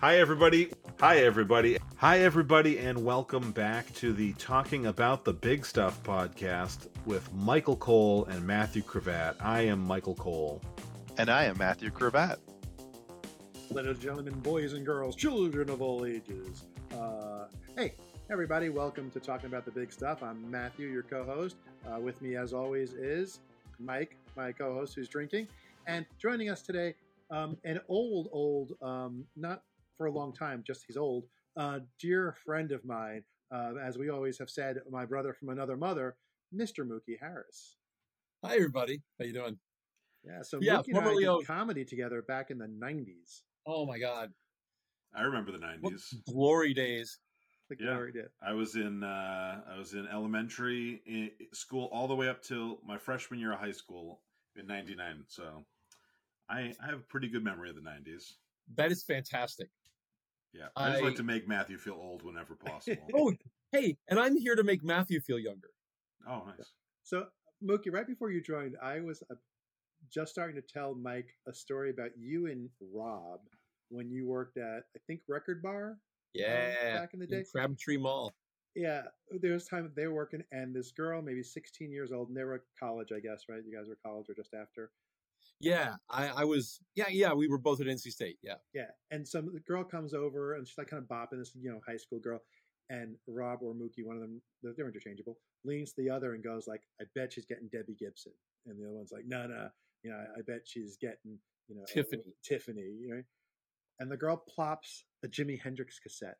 Hi, everybody. Hi, everybody. Hi, everybody, and welcome back to the Talking About the Big Stuff podcast with Michael Cole and Matthew Cravat. I am Michael Cole. And I am Matthew Cravat. Ladies and gentlemen, boys and girls, children of all ages. Uh, hey, everybody, welcome to Talking About the Big Stuff. I'm Matthew, your co host. Uh, with me, as always, is Mike, my co host, who's drinking. And joining us today, um, an old, old, um, not for a long time, just he's old, uh, dear friend of mine, uh, as we always have said, my brother from another mother, Mr. Mookie Harris. Hi, everybody. How you doing? Yeah, so Yeah, Mookie and I did of- comedy together back in the 90s. Oh my God, I remember the what 90s. glory days! The Yeah. glory did. I was in uh, I was in elementary school all the way up till my freshman year of high school in '99. So I, I have a pretty good memory of the '90s. That is fantastic. Yeah, I just I- like to make Matthew feel old whenever possible. Oh, hey, and I'm here to make Matthew feel younger. oh, nice. So, Mookie, right before you joined, I was uh, just starting to tell Mike a story about you and Rob when you worked at, I think, Record Bar Yeah, back in the in day. Crabtree Mall. Yeah, there was time they were working, and this girl, maybe 16 years old, and they were college, I guess, right? You guys were college or just after. Yeah, I, I was. Yeah, yeah, we were both at NC State. Yeah, Yeah, and some the girl comes over, and she's like kind of bopping this, you know, high school girl, and Rob or Mookie, one of them, they're interchangeable, leans to the other and goes like, "I bet she's getting Debbie Gibson," and the other one's like, "No, no, you know, I, I bet she's getting, you know, Tiffany. Tiffany, you know," and the girl plops a Jimi Hendrix cassette.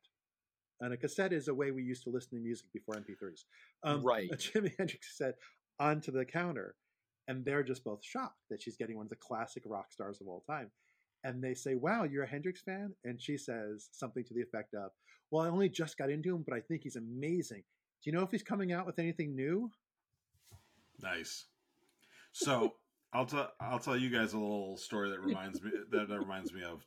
And a cassette is a way we used to listen to music before MP3s. Um, Right. A Jimi Hendrix cassette onto the counter, and they're just both shocked that she's getting one of the classic rock stars of all time and they say, "Wow, you're a Hendrix fan," and she says something to the effect of, "Well, I only just got into him, but I think he's amazing. Do you know if he's coming out with anything new?" Nice. So I'll tell I'll tell you guys a little story that reminds me that, that reminds me of.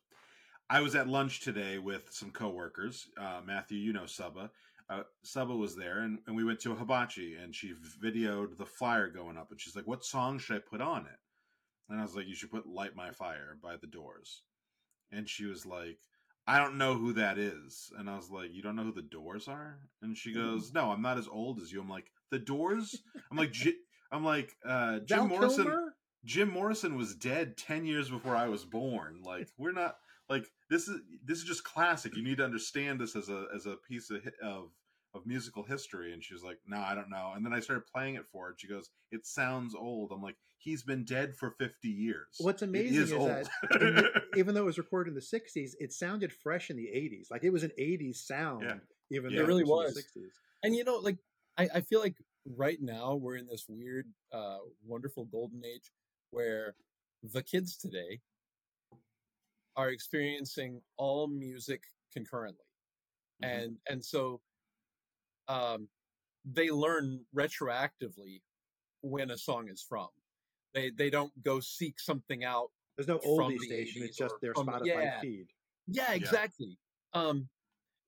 I was at lunch today with some coworkers. Uh, Matthew, you know Suba. Uh, Suba was there, and, and we went to a hibachi, and she videoed the flyer going up, and she's like, "What song should I put on it?" And I was like, "You should put Light My Fire by The Doors." And she was like, "I don't know who that is." And I was like, "You don't know who The Doors are?" And she goes, "No, I'm not as old as you." I'm like, "The Doors?" I'm like, J- "I'm like uh, Jim Val Morrison." Kilmer? Jim Morrison was dead 10 years before I was born. Like we're not like this is this is just classic. You need to understand this as a as a piece of of of musical history and she's like, "No, I don't know." And then I started playing it for her. and She goes, "It sounds old." I'm like, "He's been dead for 50 years." What's amazing is, old. that the- even though it was recorded in the '60s, it sounded fresh in the '80s. Like it was an '80s sound, Yeah. even It though really it was, was. in the '60s. and you know, like I, I feel like right now we're in this weird, uh, wonderful golden age where the kids today are experiencing all music concurrently. Mhm. and and so um they learn retroactively when a song is from they they don't go seek something out There's no oldie the station; it's just their from the- Spotify yeah. feed. yeah exactly um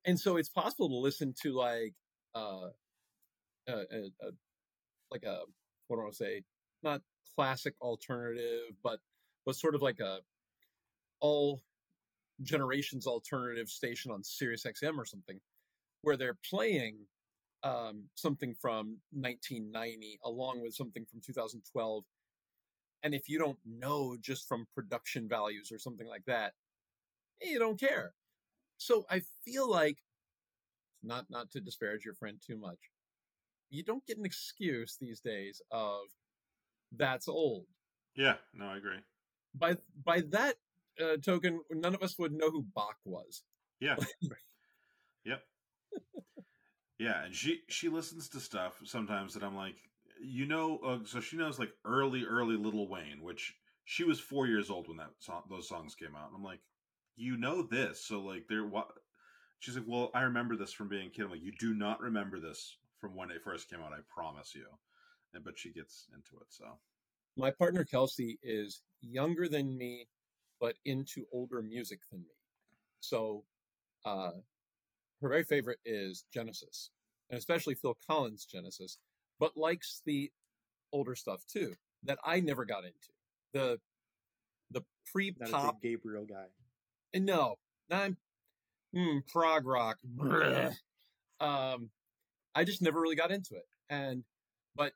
and so it's possible to listen to like uh a, a, a like a what do i want to say not classic alternative but but sort of like a all generations alternative station on Sirius XM or something, where they're playing um, something from 1990 along with something from 2012. And if you don't know just from production values or something like that, you don't care. So I feel like not not to disparage your friend too much, you don't get an excuse these days of that's old. Yeah, no, I agree. By by that uh, token, none of us would know who Bach was. Yeah. yep. Yeah, and she she listens to stuff sometimes that I'm like, you know, uh, so she knows like early early Lil Wayne, which she was four years old when that song, those songs came out. And I'm like, you know this, so like there what? She's like, well, I remember this from being a kid. I'm like, you do not remember this from when it first came out. I promise you. And but she gets into it, so My partner Kelsey is younger than me, but into older music than me. So, uh, her very favorite is Genesis, and especially Phil Collins' Genesis, but likes the older stuff too that I never got into. The the pre-pop Gabriel guy. And no, I'm hmm, prog rock. Um, I just never really got into it, and but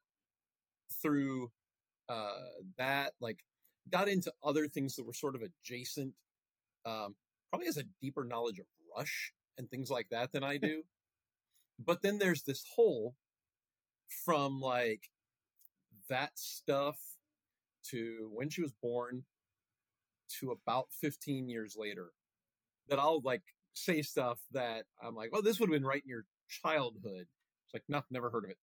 through uh, that, like, got into other things that were sort of adjacent. Um, probably has a deeper knowledge of Rush and things like that than I do. but then there's this hole from like that stuff to when she was born to about 15 years later that I'll like say stuff that I'm like, oh, this would have been right in your childhood. It's like, no, never heard of it.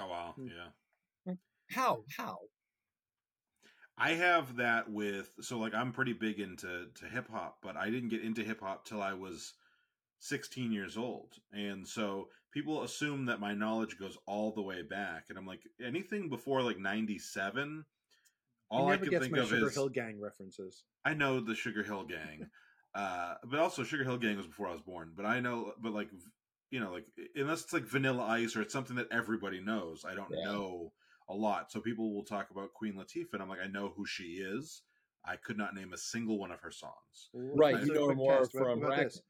Oh wow, Hmm. yeah. How? How? I have that with so like I'm pretty big into to hip hop, but I didn't get into hip hop till I was 16 years old. And so people assume that my knowledge goes all the way back and I'm like anything before like 97 all I can think my of Sugar is Hill Gang references. I know the Sugar Hill Gang. uh but also Sugar Hill Gang was before I was born, but I know but like you know like unless it's like Vanilla Ice or it's something that everybody knows, I don't Yeah. know a lot. So people will talk about Queen Latifah and I'm like I know who she is. I could not name a single one of her songs. Right, you know more from Rack- this?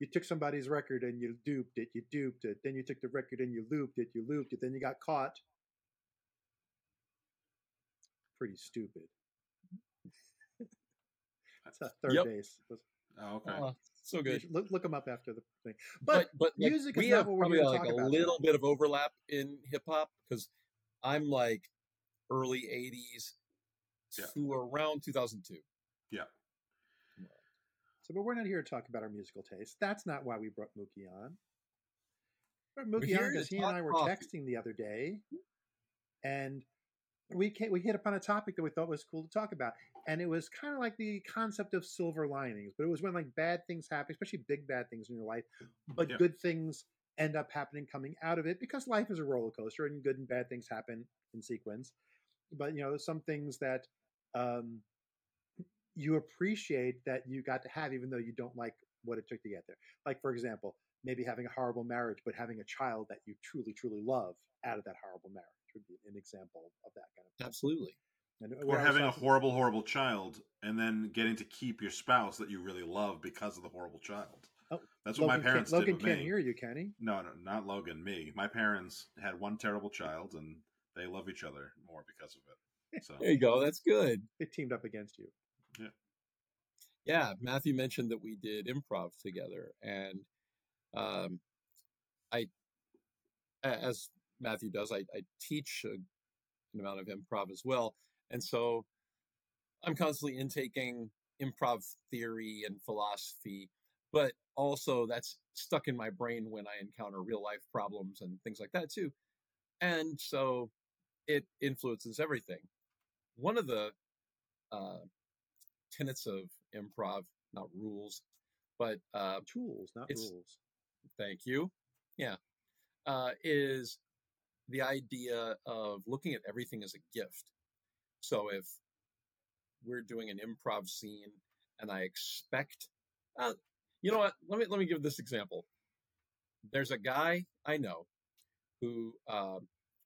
You took somebody's record and you duped it. You duped it. Then you took the record and you looped it. You looped it. Then you got caught. Pretty stupid. It's a third Yep. base. Oh, okay. Oh, so good. Look, look them up after the thing. But But, but like, music is we not have what we're probably to like talk a about little today. bit of overlap in hip hop because I'm like early '80s Yeah. to around 2002. yeah. So, but we're not here to talk about our musical taste. That's not why we brought Mookie on. We brought Mookie on because he and I were coffee. texting the other day, and we ca we hit upon a topic that we thought was cool to talk about, and it was kind of like the concept of silver linings. But it was when like bad things happen, especially big bad things in your life, but Yeah. good things end up happening coming out of it because life is a roller coaster, and good and bad things happen in sequence. But you know, some things that um, you appreciate that you got to have, even though you don't like what it took to get there. Like, for example, maybe having a horrible marriage, but having a child that you truly, truly love out of that horrible marriage would be an example of that kind of thing. Absolutely. And uh, Or what I having a horrible, horrible child and then getting to keep your spouse that you really love because of the horrible child. Oh, That's what my Logan parents can't, Logan did with can't me. hear you, can he? No, no, not Logan. Me. My parents had one terrible child, and they love each other more because of it. So There you go. That's good. They teamed up against you. Yeah, Matthew mentioned that we did improv together, and um, I, as Matthew does, I, I teach a, an amount of improv as well, and so I'm constantly intaking improv theory and philosophy, but also that's stuck in my brain when I encounter real life problems and things like that too, and so it influences everything. One of the uh, tenets of improv, not rules, but uh, Tools, not rules. thank you, yeah, uh, is the idea of looking at everything as a gift. So if we're doing an improv scene and I expect, uh, you know what? Let me let me give this example. There's a guy I know who uh,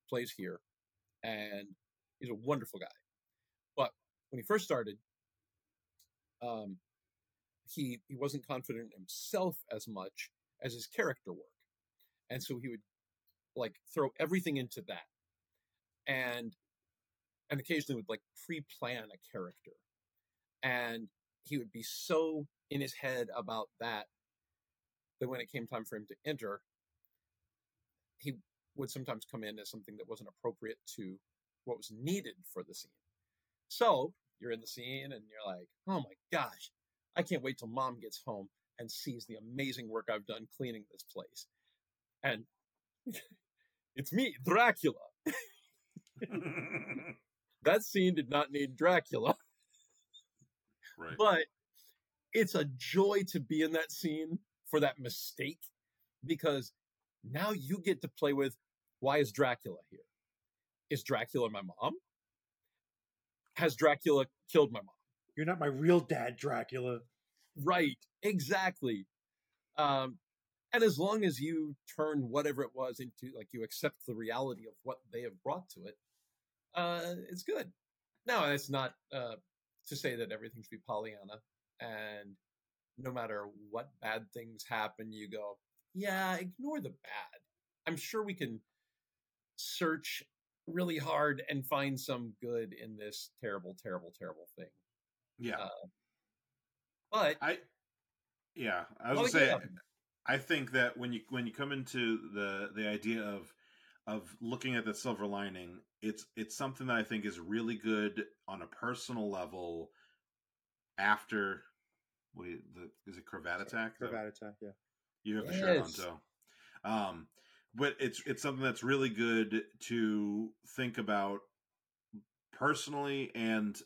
plays here, and he's a wonderful guy. But when he first started, um, he he wasn't confident in himself as much as his character work, and so he would like throw everything into that, and and occasionally would like pre-plan a character, and he would be so in his head about that that when it came time for him to enter, he would sometimes come in as something that wasn't appropriate to what was needed for the scene. So you're in the scene and you're like, oh my gosh, I can't wait till mom gets home and sees the amazing work I've done cleaning this place. And it's me, Dracula. That scene did not need Dracula, right. but it's a joy to be in that scene for that mistake because now you get to play with why is Dracula here? Is Dracula my mom? Has Dracula killed my mom? You're not my real dad, Dracula. Right, exactly. Um, and as long as you turn whatever it was into, like you accept the reality of what they have brought to it, uh, it's good. Now, it's not uh, to say that everything should be Pollyanna and no matter what bad things happen, you go, yeah, ignore the bad. I'm sure we can search really hard and find some good in this terrible, terrible, terrible thing. Yeah. Uh, But I yeah, I was Well, gonna say yeah. I think that when you when you come into the the idea of of looking at the silver lining, it's it's something that I think is really good on a personal level after wait, the is it cravat attack? Cravat attack. Yeah. You have the shirt on, so. Um, but it's it's something that's really good to think about personally and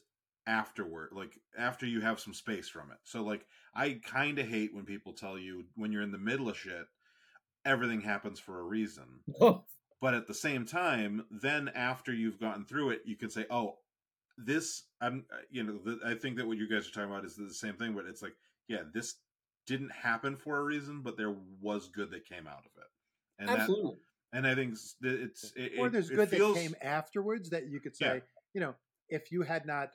afterward, like after you have some space from it. So, like, I kind of hate when people tell you when you're in the middle of shit, everything happens for a reason. But at the same time, then after you've gotten through it, you can say, "Oh, this." I'm, uh, you know, the, I think that what you guys are talking about is the same thing, but it's like, yeah, this didn't happen for a reason, but there was good that came out of it, and that, absolutely. and I think it's it, or there's it good feels, that came afterwards that you could say, Yeah. you know, if you had not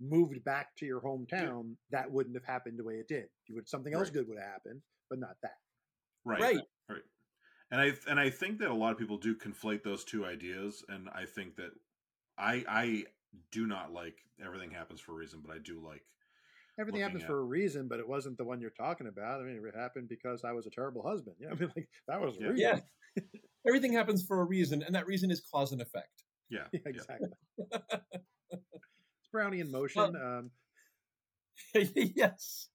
moved back to your hometown, that wouldn't have happened the way it did. You would something else Right. good would have happened, but not that. right, Right. right. And I and I think that a lot of people do conflate those two ideas, and I think that I I do not like everything happens for a reason, but I do like Everything happens at- for a reason, but it wasn't the one you're talking about. I mean, it happened because I was a terrible husband. Yeah, I mean, like that was the Yeah. reason. Yeah. Everything happens for a reason, and that reason is cause and effect. yeah, Yeah, yeah. exactly. it's Brownian motion. um, yes.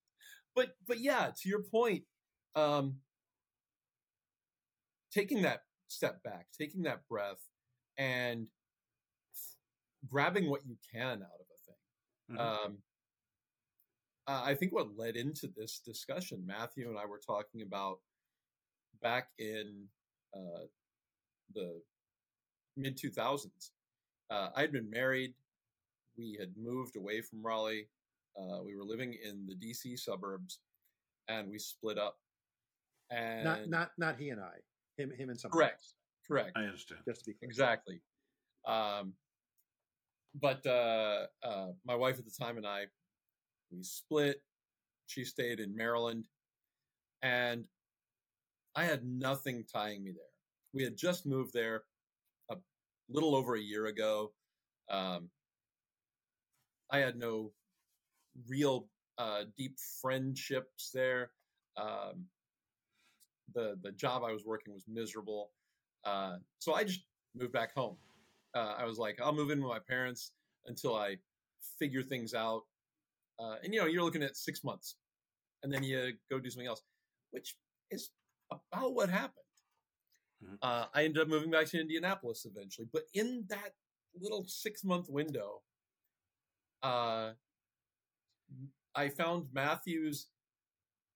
But but yeah, to your point, um taking that step back, taking that breath and grabbing what you can out of a thing. Mhm. Um uh, I think what led into this discussion, Matthew and I were talking about back in uh, the mid 2000s. Uh, I'd been married. We had moved away from Raleigh. Uh, we were living in the DC suburbs, and we split up. And not not not he and I. Him him and someone. correct, else, correct, I understand. Just to be clear. exactly. Um, but uh, uh, my wife at the time and I, we split. She stayed in Maryland, and I had nothing tying me there. We had just moved there a little over a year ago. Um, I had no real uh, deep friendships there. Um, the the job I was working was miserable, uh, so I just moved back home. Uh, I was like, I'll move in with my parents until I figure things out. Uh, and you know, you're looking at six months, and then you go do something else, which is about what happened. Mhm. Uh, I ended up moving back to Indianapolis eventually, but in that little six month window, uh, I found Matthew's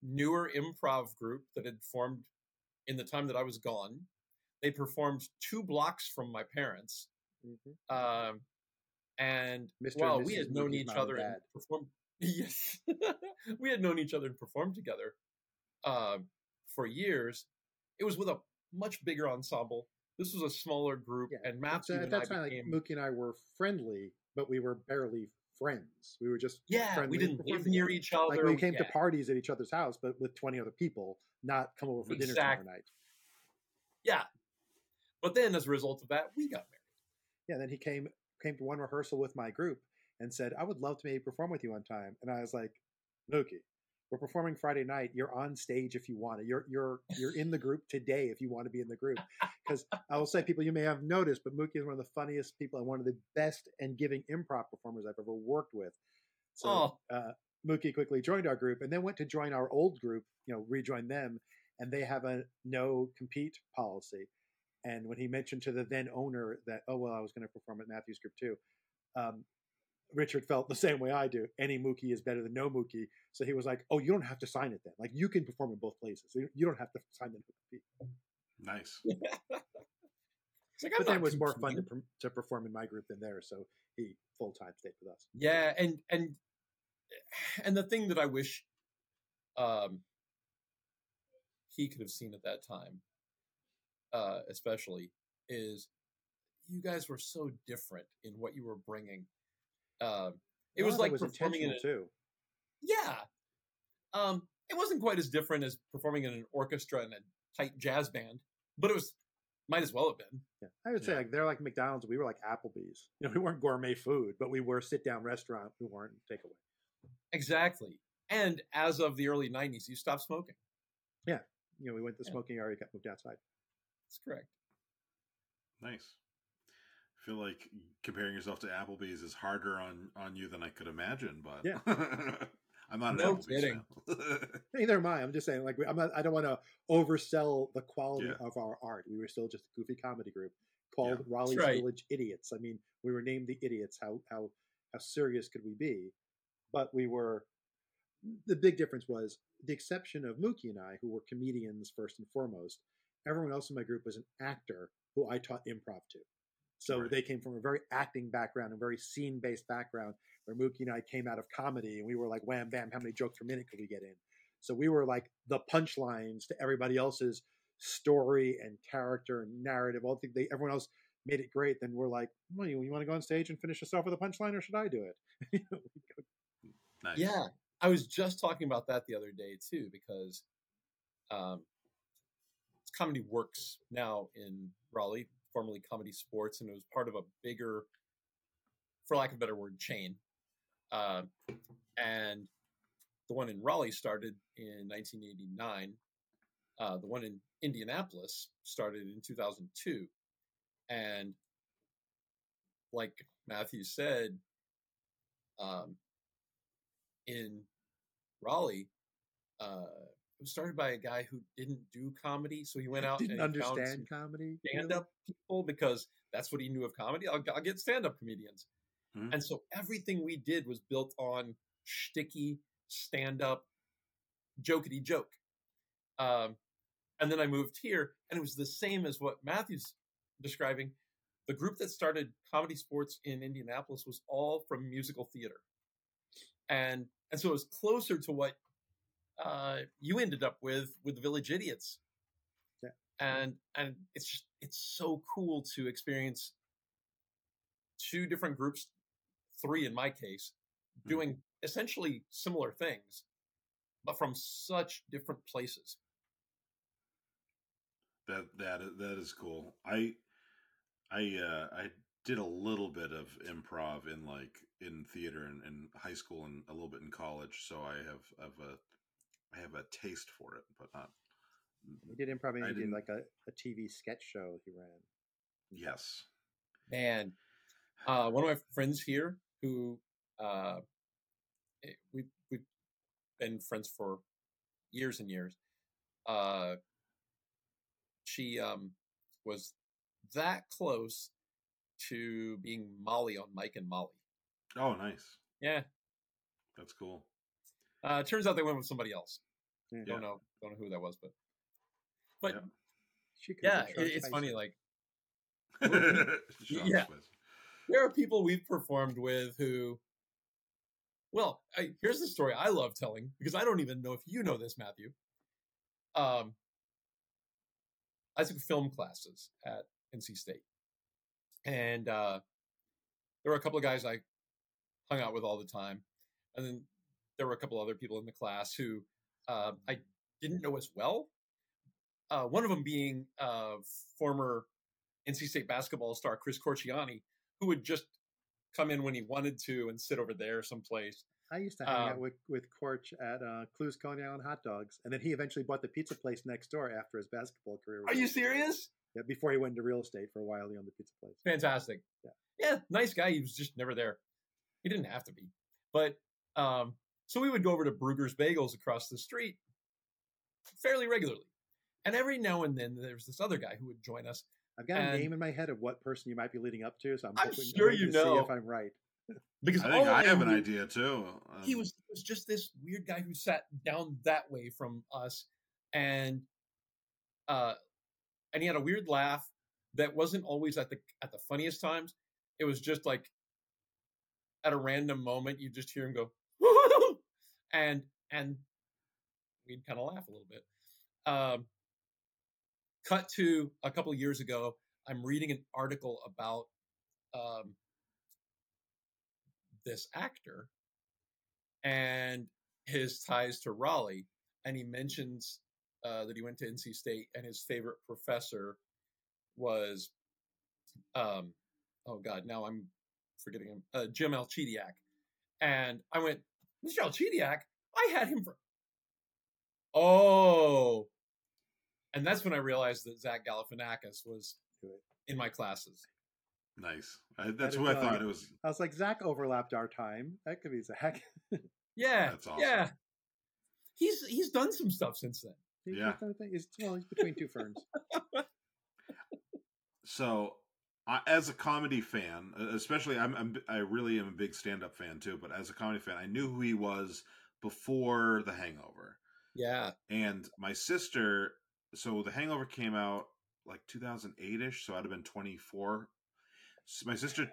newer improv group that had formed in the time that I was gone. They performed two blocks from my parents. Mhm. Um, and Mr. and we had known Mookie's each mom and other and performed. Yes, we had known each other and performed together uh, for years. It was with a much bigger ensemble. This was a smaller group, Yeah, and So Matthew at and I that time, like. Mookie and I were friendly, but we were barely friends. We were just yeah, we didn't live near each other. Like we came yeah. to parties at each other's house, but with twenty other people, not come over for dinner Exactly. tomorrow night. Yeah, but then as a result of that, we got married. Yeah, then he came came to one rehearsal with my group and said, "I would love to maybe perform with you one time." And I was like, "Mookie, we're performing Friday night. You're on stage if you want it. You're you're you're in the group today if you want to be in the group." Because I will say, people you may have noticed, but Mookie is one of the funniest people and one of the best and giving improv performers I've ever worked with. So Oh. uh, Mookie quickly joined our group and then went to join our old group. You know, rejoin them, and they have a no compete policy. And when he mentioned to the then owner that, oh well, I was going to perform at Matthew's group too, um, Richard felt the same way I do. Any Mookie is better than no Mookie. So he was like, oh, you don't have to sign it then. Like you can perform in both places. You- you don't have to sign the no compete. Nice. It's like, But then it was more fun to, to perform in my group than theirs. So he full time stayed with us. Yeah, and and and the thing that I wish um he could have seen at that time, uh, especially, is you guys were so different in what you were bringing. Um, it was lot of like performing in a, too. yeah. Um, it wasn't quite as different as performing in an orchestra and a tight jazz band, but it was might as well have been. Yeah. I would say Yeah. like they're like McDonald's. We were like Applebee's. You know, we weren't gourmet food, but we were sit down restaurant. We weren't takeaway. Exactly. And as of the early '90s, you stopped smoking. Yeah, you know, we went to the Yeah. smoking area, got moved outside. That's correct. Nice. I feel like comparing yourself to Applebee's is harder on on you than I could imagine, but Yeah. I'm not an No Applebee's kidding. fan. Neither am I. I'm just saying, like, I'm not. I don't want to oversell the quality Yeah. of our art. We were still just a goofy comedy group called Raleigh's right. Village Idiots. I mean, we were named the Idiots. How how how serious could we be? But we were. The big difference was the exception of Mookie and I, who were comedians first and foremost. Everyone else in my group was an actor who I taught improv to. So Right. they came from a very acting background, a very scene based background, where Mookie and I came out of comedy and we were like, wham, bam, how many jokes per minute could we get in? So we were like the punchlines to everybody else's story and character and narrative. All the they everyone else made it great. Then we're like, well, you, you want to go on stage and finish us off with a punchline, or should I do it? nice. Yeah, I was just talking about that the other day too because um, ComedyWorx now in Raleigh, formerly ComedySportz, and it was part of a bigger, for lack of a better word, chain. Uh, and the one in Raleigh started in 1989. Uh, the one in Indianapolis started in 2002, and like Matthew said, um, in Raleigh, uh, it was started by a guy who didn't do comedy, so he went out Didn't and understand comedy. stand up people because that's what he knew of comedy. I'll, I'll get stand up comedians. Mhm. And so everything we did was built on sticky stand up, jokety joke. Um, and then I moved here, and it was the same as what Matthew's describing. The group that started ComedySportz in Indianapolis was all from musical theater, and and so it was closer to what uh, you ended up with with the Village Idiots. Yeah. And and it's just it's so cool to experience two different groups, three in my case, Mhm. doing essentially similar things, but from such different places. That that is- that is cool. I I uh I did a little bit of improv in like in theater and in high school and a little bit in college, so I have have a I have a taste for it, but not He did improv and he did like a, a TV sketch show he ran. yes. And uh, one of my friends here, who uh, eh, we we've been friends for years and years, uh, she um, was that close to being Molly on Mike and Molly. Oh, nice. Yeah, That's cool. Uh, turns out they went with somebody else. Yeah. Don't know, don't know who that was, but but Yeah. She could yeah, it, it's funny. Like Sean Yeah. There are people we've performed with who well I, here's the story i love telling because i don't even know if you know this matthew um i took film classes at nc state and uh there were a couple of guys i hung out with all the time and then there were a couple other people in the class who uh, i didn't know as well uh, one of them being uh, former nc state basketball star chris corchiani who would just come in when he wanted to and sit over there someplace. I used to hang out um, with with Corch at uh, Clues Coney Island Hot Dogs, and then he eventually bought the pizza place next door after his basketball career. was Are you serious? Yeah, before he went into real estate for a while, he owned the pizza place. Fantastic. Yeah. Yeah, nice guy. He was just never there. He didn't have to be. But um, so we would go over to Bruegger's Bagels across the street fairly regularly. And every now and then there's this other guy who would join us. I've got a name in my head of what person you might be leading up to, so I'm, I'm hoping, sure waiting you to see know. if I'm right. Because I think I have an knew- idea too. Um, he was he was just this weird guy who sat down that way from us and uh and he had a weird laugh that wasn't always at the at the funniest times it was just like at a random moment you just hear him go and and we'd kind of laugh a little bit um cut to a couple of years ago i'm reading an article about um this actor and his ties to Raleigh. and he mentions uh, that he went to NC State, and his favorite professor was, um, oh God, now I'm forgetting him, uh, Jim Alchidiak. And I went, Mr. Alchidiak, I had him for. Oh. And that's when I realized that Zach Galifianakis was in my classes. Nice. I, that's is who I like- thought it was. I was like, Zach overlapped our time. That could be Zach. Yeah, That's awesome. yeah. He's he's done some stuff since then. He's Yeah. done a thing. He's, well, he's between two ferns. So, I, as a comedy fan, uh, especially, I'm, I'm I really am a big stand-up fan too. But as a comedy fan, I knew who he was before The Hangover, Yeah, and my sister. So The Hangover came out like 2008 ish, so I'd have been 24. So my sister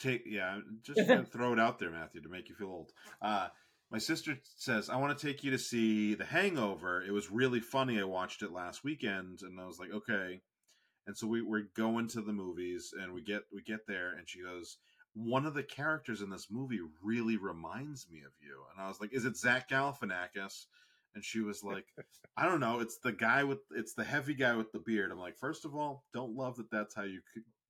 take yeah, just throw it out there, Matthew, to make you feel old. Uh, my sister says, "I want to take you to see The Hangover. It was really funny. I watched it last weekend." And I was like, "Okay." And so we we're going to the movies, and we get we get there, and she goes, "One of the characters in this movie really reminds me of you." And I was like, "Is it Zach Galifianakis?" And she was like, "I don't know. It's the guy with it's the heavy guy with the beard." I'm like, first of all, don't love that. That's how you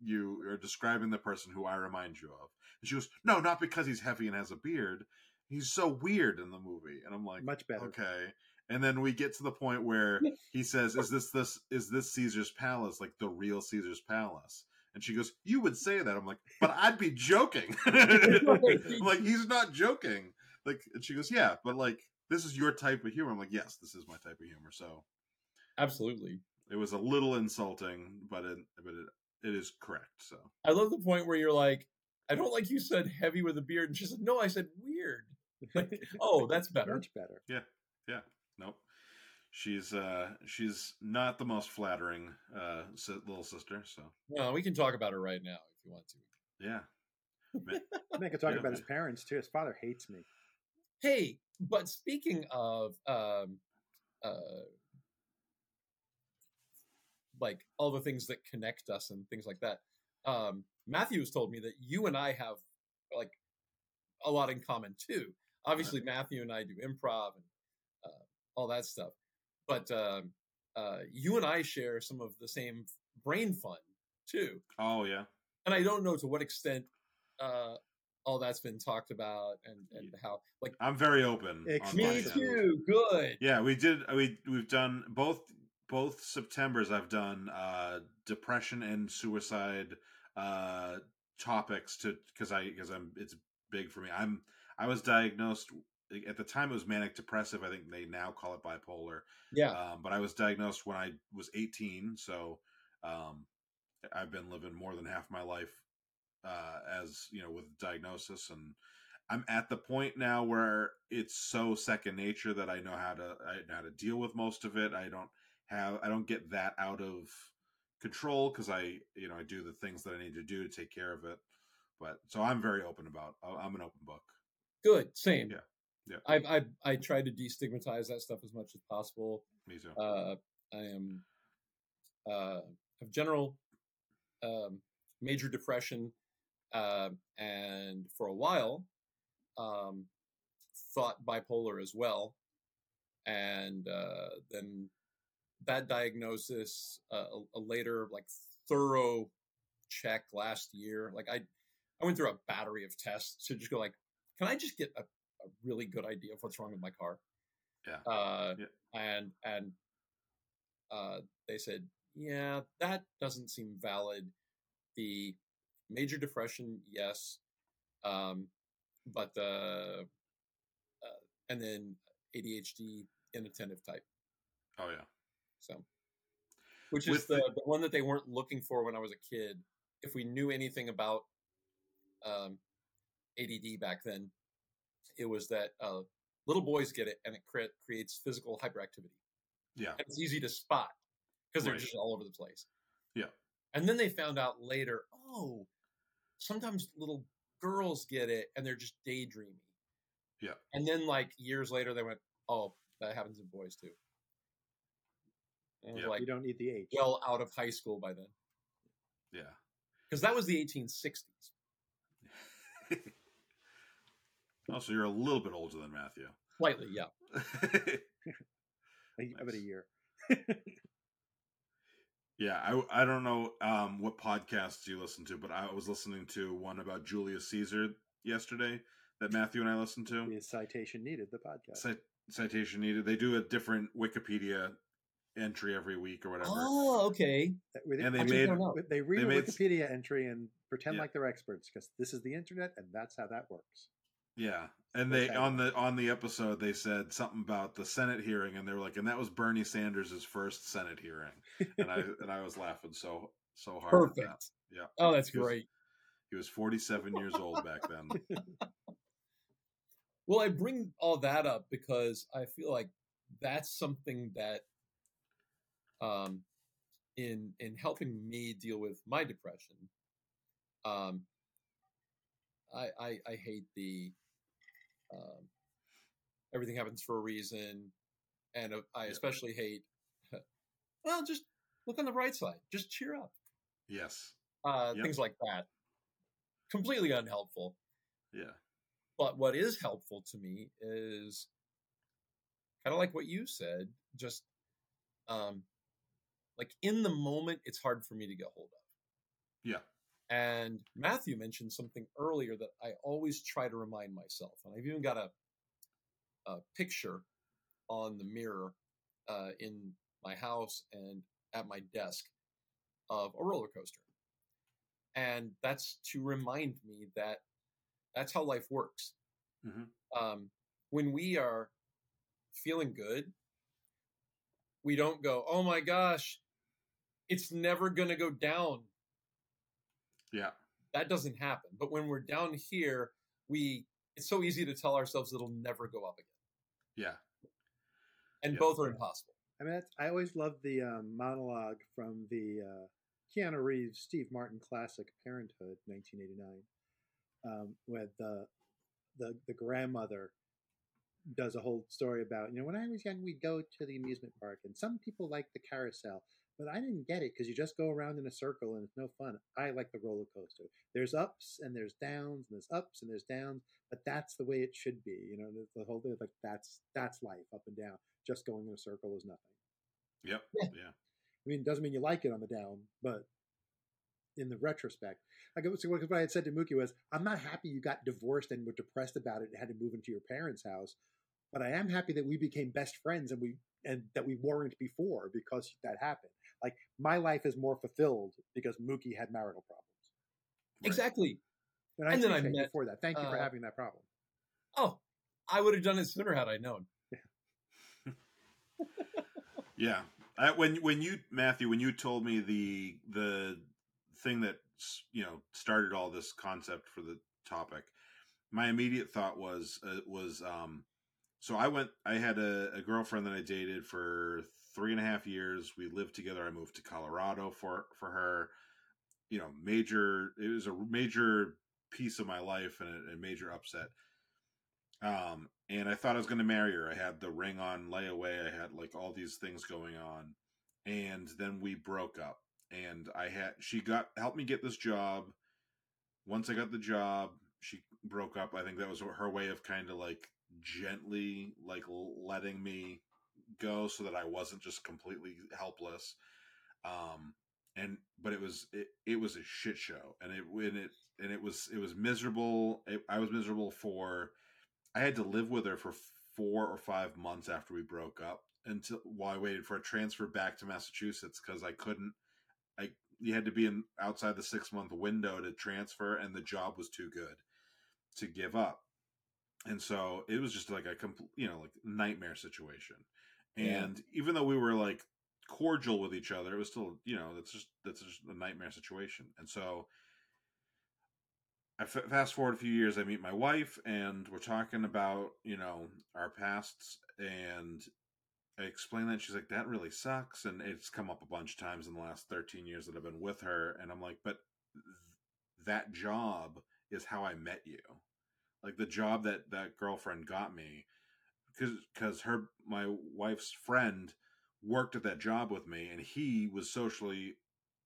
you are describing the person who I remind you of." And she goes, "No, not because he's heavy and has a beard." He's so weird in the movie, and I'm like, Much better. Okay. And then we get to the point where he says, "Is this this is this Caesar's palace like the real Caesar's palace?" And she goes, "You would say that." I'm like, "But I'd be joking." I'm like, "He's not joking." Like, and she goes, "Yeah, but like this is your type of humor." I'm like, "Yes, this is my type of humor." So absolutely. it was a little insulting, but it but it, it is correct. So I love the point where you're like, I don't like you said heavy with a beard, and she said, No, I said weird. Oh, that's better. Much better. Nope. She's uh she's not the most flattering uh little sister. So No, we can talk about her right now if you want to. yeah, Man could talk Yeah, about his parents too. His father hates me. Hey, but speaking of um uh like all the things that connect us and things like that, um Matthew has told me that you and I have like a lot in common too. Obviously, Matthew and I do improv and uh, all that stuff, but um, uh, you and I share some of the same brain fun too. oh yeah. and I don't know to what extent uh, all that's been talked about and and how like I'm very open. Me too. Good. Yeah, we did. We we've done both both September's. I've done uh depression and suicide uh topics to because I because I'm it's big for me. I'm I was diagnosed at the time it was manic depressive. I think they now call it bipolar. Yeah. Um, but I was diagnosed when I was 18, so um, I've been living more than half my life uh, as you know with diagnosis, and I'm at the point now where it's so second nature that I know how to I know how to deal with most of it. I don't have I don't get that out of control because I you know I do the things that I need to do to take care of it. But so I'm very open about. I'm an open book. Good. Same. Yeah. Yeah. I I I try to destigmatize that stuff as much as possible. Me too. Uh, I am uh, have general um, major depression, uh, and for a while, um, thought bipolar as well, and uh, then that diagnosis, uh, a, a later like thorough check last year. Like I, I went through a battery of tests to just go like, can I just get a, a really good idea of what's wrong with my car? Yeah. Uh, Yeah. And and uh, they said, yeah, that doesn't seem valid. The major depression, yes, um, but the uh, and then ADHD inattentive type. oh yeah. So, which is the, the- the one that they weren't looking for when I was a kid. If we knew anything about um, ADD back then, it was that uh, little boys get it and it cre- creates physical hyperactivity. Yeah. And it's easy to spot because they're Right. just all over the place. Yeah. And then they found out later, oh, sometimes little girls get it and they're just daydreaming. Yeah. And then like years later, they went, oh, that happens in boys too. And Yeah. like, you don't need the H. well out of high school by then Yeah. because that was the 1860s. Oh, so you're a little bit older than Matthew. Slightly, yeah. like, about a year. Yeah, I, I don't know um, what podcasts you listen to, but I was listening to one about Julius Caesar yesterday that Matthew and I listened to. the citation needed. The podcast. Cit- citation needed. They do a different Wikipedia entry every week or whatever. Oh, okay. And they I'll made that out. they read they a made- Wikipedia entry and pretend Yeah. like they're experts because this is the internet and that's how that works. Yeah, and they on the on the episode they said something about the Senate hearing, and they were like, and that was Bernie Sanders' first Senate hearing, and I and I was laughing so so hard. at that. Perfect. Yeah. Oh, that's He was- great. He was forty seven years old back then. Well, I bring all that up because I feel like that's something that, um, in in helping me deal with my depression, um, I I, I hate the, um, everything happens for a reason, and uh, I Yeah. especially hate, well, just look on the bright side, just cheer up, Yes. uh, Yep. things like that. Completely unhelpful. Yeah. But what is helpful to me is kind of like what you said, just um, like in the moment, it's hard for me to get hold of. Yeah. And Matthew mentioned something earlier that I always try to remind myself, and I've even got a, a picture on the mirror uh, in my house and at my desk of a roller coaster, and that's to remind me that that's how life works. Mhm. Um, when we are feeling good, we don't go, "Oh my gosh, it's never going to go down." Yeah. that doesn't happen. But when we're down here, we it's so easy to tell ourselves it'll never go up again, Yeah. and Yeah. both are impossible. I mean, that's, I always loved the um, monologue from the uh, Keanu Reeves, Steve Martin classic Parenthood, 1989, um, where the, the the grandmother does a whole story about, you know, when I was young, we'd go to the amusement park, and some people like the carousel, but I didn't get it because you just go around in a circle and it's no fun. I like the roller coaster. There's ups and there's downs, and there's ups and there's downs, but that's the way it should be. You know, the, the whole thing like that's that's life, up and down. Just going in a circle is nothing. Yep. Yeah. Yeah. I mean, it doesn't mean you like it on the down, but in the retrospect, like so what what I had said to Mookie was, I'm not happy you got divorced and were depressed about it and had to move into your parents' house, but I am happy that we became best friends and we and that we weren't before because that happened. Like my life is more fulfilled because Mookie had marital problems, Right. Exactly. and I And then I appreciate met, for that. Thank you for uh, having that problem. Oh, I would have done it sooner had I known. Yeah. I, when when you Matthew when you told me the the thing that you know started all this concept for the topic, my immediate thought was uh, was um so I went I had a, a girlfriend that I dated for three and a half years. We lived together. I moved to Colorado for for her. You know, major. It was a major piece of my life and a, a major upset. Um, and I thought I was going to marry her. I had the ring on layaway. I had like all these things going on, and then we broke up. And I had she got helped me get this job. Once I got the job, she broke up. I think that was her way of kind of like gently like letting me go, so that I wasn't just completely helpless. Um, and but it was it, it was a shit show, and it when it and it was it was miserable. It, I was miserable for I had to live with her for four or five months after we broke up until while I waited for a transfer back to Massachusetts because I couldn't. I you had to be in outside the six month window to transfer, and the job was too good to give up, and so it was just like a complete you know like nightmare situation. Yeah. And even though we were like cordial with each other, it was still you know that's just that's just a nightmare situation, and so. I f- fast forward a few years, I meet my wife, and we're talking about you know our pasts, and I explain that she's like, "That really sucks," and it's come up a bunch of times in the last thirteen years that I've been with her, and I'm like, "But th- that job is how I met you, like the job that that girlfriend got me, because her my wife's friend worked at that job with me, and he was socially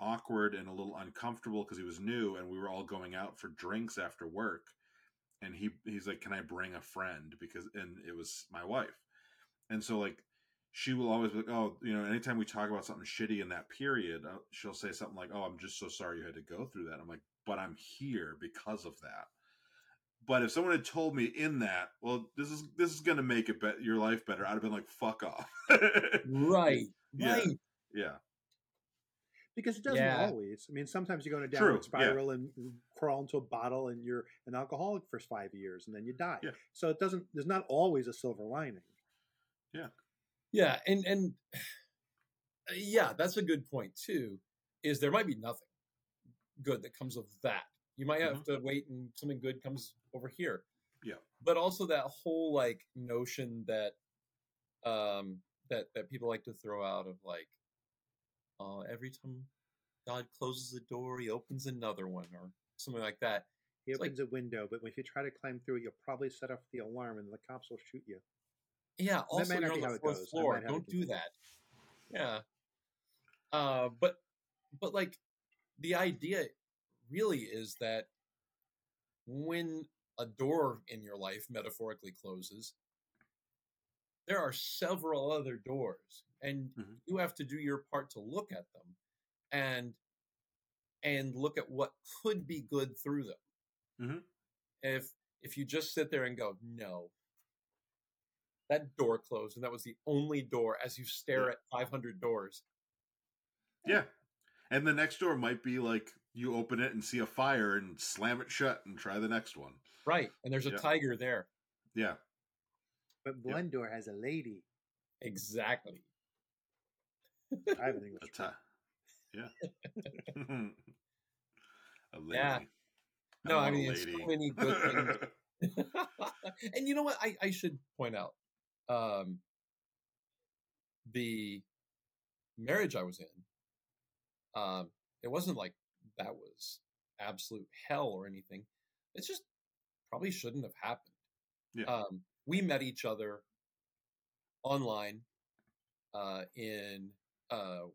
awkward and a little uncomfortable because he was new and we were all going out for drinks after work and he he's like can i bring a friend because and it was my wife and so like she will always be like, oh, you know, anytime we talk about something shitty in that period, uh, she'll say something like, oh, I'm just so sorry you had to go through that. I'm like, but I'm here because of that. But if someone had told me in that, well, this is this is going to make it be- your life better, I'd have been like, fuck off. Right. Yeah. Right. yeah, because it doesn't Yeah. always. I mean, sometimes you go in a True, downward yeah. spiral and crawl into a bottle, and you're an alcoholic for five years, and then you die. Yeah. So it doesn't. There's not always a silver lining. Yeah, yeah, and and yeah, that's a good point too. Is there might be nothing good that comes of that. You might have to wait and something good comes over here. Yeah. But also that whole like notion that um that that people like to throw out of like uh every time God closes a door, he opens another one or something like that. He It's like- opens a window, but if you try to climb through it, you'll probably set off the alarm, and the cops will shoot you. Yeah, also might you're not on the fourth floor. might Don't do continue. that. Yeah. Uh, but but like the idea really is that when a door in your life metaphorically closes, there are several other doors, and Mhm. you have to do your part to look at them and and look at what could be good through them. Mhm. If if you just sit there and go, no, that door closed, and that was the only door as you stare Yeah. at 500 doors. yeah. And the next door might be like you open it and see a fire and slam it shut and try the next one. Right. And there's a Yeah. tiger there. Yeah, But Yep. one door has a lady. Exactly. I have an a English. ti- Yeah. a lady. Yeah. I No, I want mean, it's so lady. many good and you know what? I, I should point out um, the marriage I was in. Um, it wasn't like that was absolute hell or anything. It's just probably shouldn't have happened. Yeah. Um, we met each other online uh, in uh,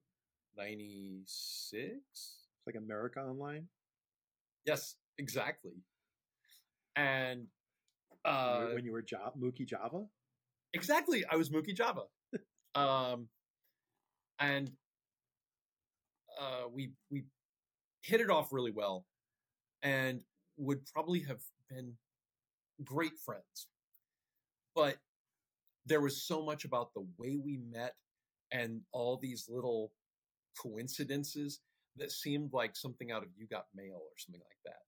'96. It's like America Online. Yes, exactly. And When you uh, were- when you were Java, Mookie Java. exactly, I was Mookie Java, um, and uh, we we hit it off really well, and would probably have been great friends. But there was so much about the way we met and all these little coincidences that seemed like something out of You Got Mail or something like that.